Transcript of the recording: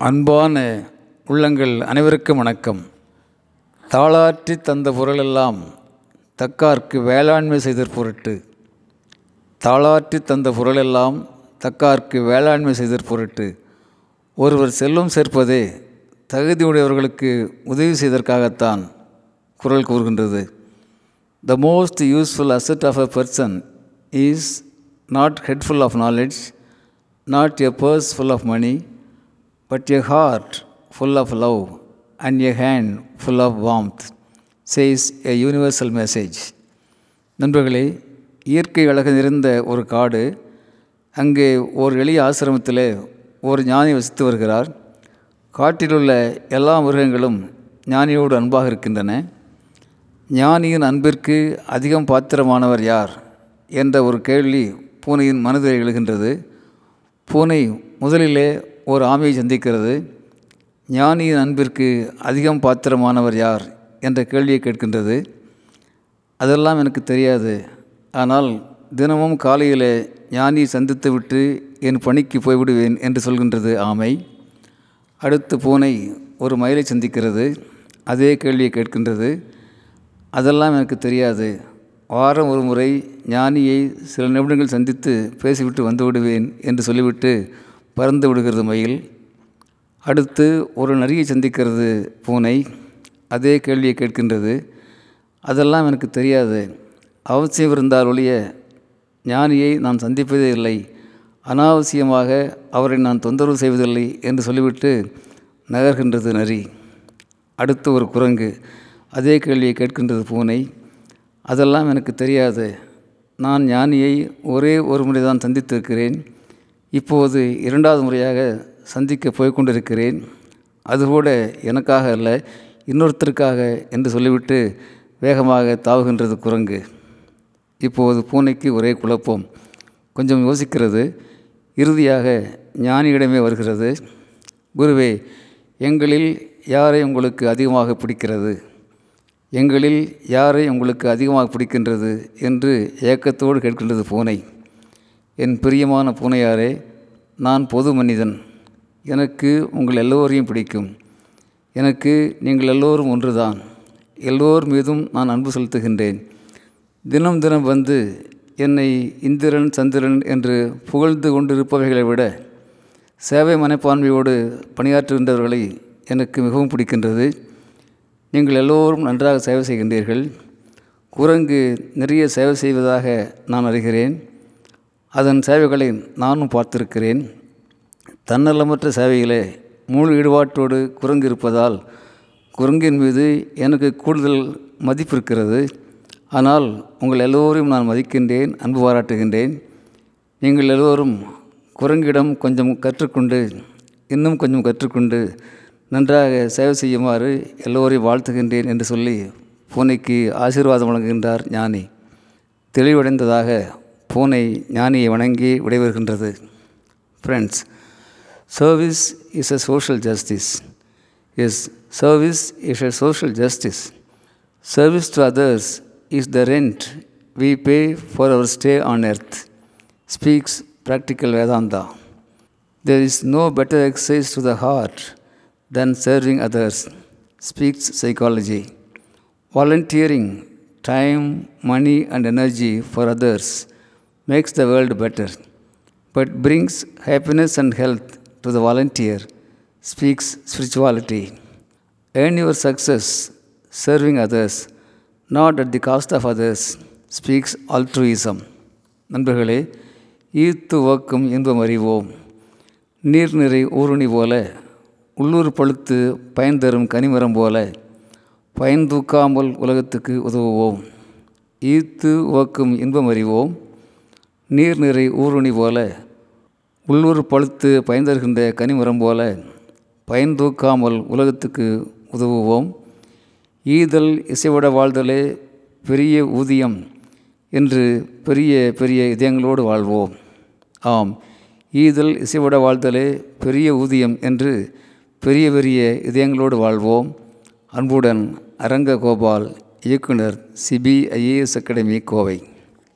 அன்பான உள்ளங்கள் அனைவருக்கும் வணக்கம். தாளாற்றி தந்த பொருளெல்லாம் தக்கார்க்கு வேளாண்மை செய்தற் பொருட்டு. தாளாற்றி தந்த பொருளெல்லாம் தக்கார்க்கு வேளாண்மை செய்தற் பொருட்டு. ஒருவர் செல்லும் சேர்ப்பதே தகுதியுடையவர்களுக்கு உதவி செய்தற்காகத்தான் குரல் கூறுகின்றது. The most useful asset of a person is not headful of knowledge not a purse full of money but a heart full of love and a hand full of warmth says a universal message நண்பர்களே இயற்கை அழகு நிறைந்த ஒரு காடு அங்கே ஒரு எளிய ஆசிரமத்தில் ஒரு ஞானி வசித்து வருகிறார். காட்டிலுள்ள எல்லா மிருகங்களும் ஞானியோடு அன்பாக இருக்கின்றன. ஞானியின் அன்பிற்கு அதிகம் பாத்திரமானவர் யார்? என்ற ஒரு கேள்வி பூனையின் மனதில் எழுகின்றது. பூனை முதலிலே ஒரு ஆமையை சந்திக்கிறது ஞானியின் அன்பிற்கு அதிகம் பாத்திரமானவர் யார்? என்ற கேள்வியை கேட்கின்றது. அதெல்லாம் எனக்கு தெரியாது. ஆனால் தினமும் காலையில் ஞானியை சந்தித்து விட்டு என் பணிக்கு போய்விடுவேன் என்று சொல்கின்றது ஆமை. அடுத்து பூனை ஒரு மயிலை சந்திக்கிறது. அதே கேள்வியை கேட்கின்றது. அதெல்லாம் எனக்கு தெரியாது. வாரம் ஒரு முறை ஞானியை சில நிமிடங்கள் சந்தித்து பேசிவிட்டு வந்து விடுவேன் என்று சொல்லிவிட்டு பறந்து விடுகிறது மயில். அடுத்து ஒரு நரியை சந்திக்கிறது பூனை. அதே கேள்வியை கேட்கின்றது. அதெல்லாம் எனக்கு தெரியாது. அவசியம் இருந்தால் ஒழிய ஞானியை நான் சந்திப்பதே இல்லை. அனாவசியமாக அவரை நான் தொந்தரவு செய்வதில்லை என்று சொல்லிவிட்டு நகர்கின்றது நரி. அடுத்து ஒரு குரங்கு. அதே கேள்வியை கேட்கின்றது பூனை. அதெல்லாம் எனக்கு தெரியாது. நான் ஞானியை ஒரே ஒரு முறை தான் சந்தித்திருக்கிறேன். இப்போது இரண்டாவது முறையாக சந்திக்க போய்கொண்டிருக்கிறேன் அதுகூட எனக்காக அல்ல இன்னொருத்தருக்காக என்று சொல்லிவிட்டு வேகமாக தாவுகின்றது குரங்கு. இப்போது பூனைக்கு ஒரே குழப்பம். கொஞ்சம் யோசிக்கிறது. இறுதியாக ஞானியிடமே வருகிறது. குருவே எங்களில் யாரை உங்களுக்கு அதிகமாக பிடிக்கிறது? எங்களில் யாரை உங்களுக்கு அதிகமாக பிடிக்கின்றது? என்று ஏக்கத்தோடு கேட்கின்றது பூனை. என் பிரியமான பூனையாரே நான் பொது மனிதன். எனக்கு உங்கள் எல்லோரையும் பிடிக்கும். எனக்கு நீங்கள் எல்லோரும் ஒன்றுதான். எல்லோர் மீதும் நான் அன்பு செலுத்துகின்றேன். தினம் தினம் வந்து என்னை இந்திரன் சந்திரன் என்று புகழ்ந்து கொண்டிருப்பவைகளை விட சேவை மனப்பான்மையோடு பணியாற்றுகின்றவர்களை எனக்கு மிகவும் பிடிக்கின்றது. நீங்கள் எல்லோரும் நன்றாக சேவை செய்கின்றீர்கள். குரங்கு நிறைய சேவை செய்வதாக நான் அறிகிறேன். அதன் சேவைகளை நானும் பார்த்திருக்கிறேன். தன்னலமற்ற சேவையிலே முழு ஈடுபாட்டோடு குரங்கு இருப்பதால் குரங்கின் மீது எனக்கு கூடுதல் மதிப்பு இருக்கிறது ஆனால் உங்கள் எல்லோரையும் நான் மதிக்கின்றேன் அன்பு பாராட்டுகின்றேன். நீங்கள் எல்லோரும் குரங்கிடம் கொஞ்சம் கற்றுக்கொண்டு இன்னும் கொஞ்சம் கற்றுக்கொண்டு நன்றாக சேவை செய்யுமாறு எல்லோரையும் வாழ்த்துகின்றேன் என்று சொல்லி பூனைக்கு ஆசீர்வாதம் வழங்குகின்றார் ஞானி. தெளிவடைந்ததாக பூனை ஞானியை வணங்கி விடைபெறுகின்றது friends service is a social justice S service is a social justice service to others is the rent we pay for our stay on earth speaks practical Vedanta there is no better exercise to the heart than serving others, speaks psychology. Volunteering time, money, and energy for others makes the world better, but brings happiness and health to the volunteer, speaks spirituality. Earn your success serving others, not at the cost of others, speaks altruism. நண்பர்களே ஈர்த்து ஓக்கும் இன்பம் அறிவோம் நீர்நிறை ஊருணி போல உள்ளூர் பழுத்து பயன் தரும் கனிமரம் போல பயன் தூக்காமல் உலகத்துக்கு உதவுவோம் ஈர்த்து ஓக்கும் இன்பம் அறிவோம் நீர் நிறை ஊருணி போல உள்ளூர் பழுத்து பயந்தருகின்ற கனிமரம் போல பயன் தூக்காமல் உலகத்துக்கு உதவுவோம். ஈதல் இசைவிட வாழ்தலே பெரிய ஊதியம் என்று பெரிய பெரிய இதயங்களோடு வாழ்வோம். ஆம் ஈதல் இசைவிட வாழ்தலே பெரிய ஊதியம் என்று பெரிய பெரிய இதயங்களோடு வாழ்வோம். அன்புடன் அரங்க கோபால் இயக்குனர் சிபிஐஏஎஸ் அகாடமி கோவை.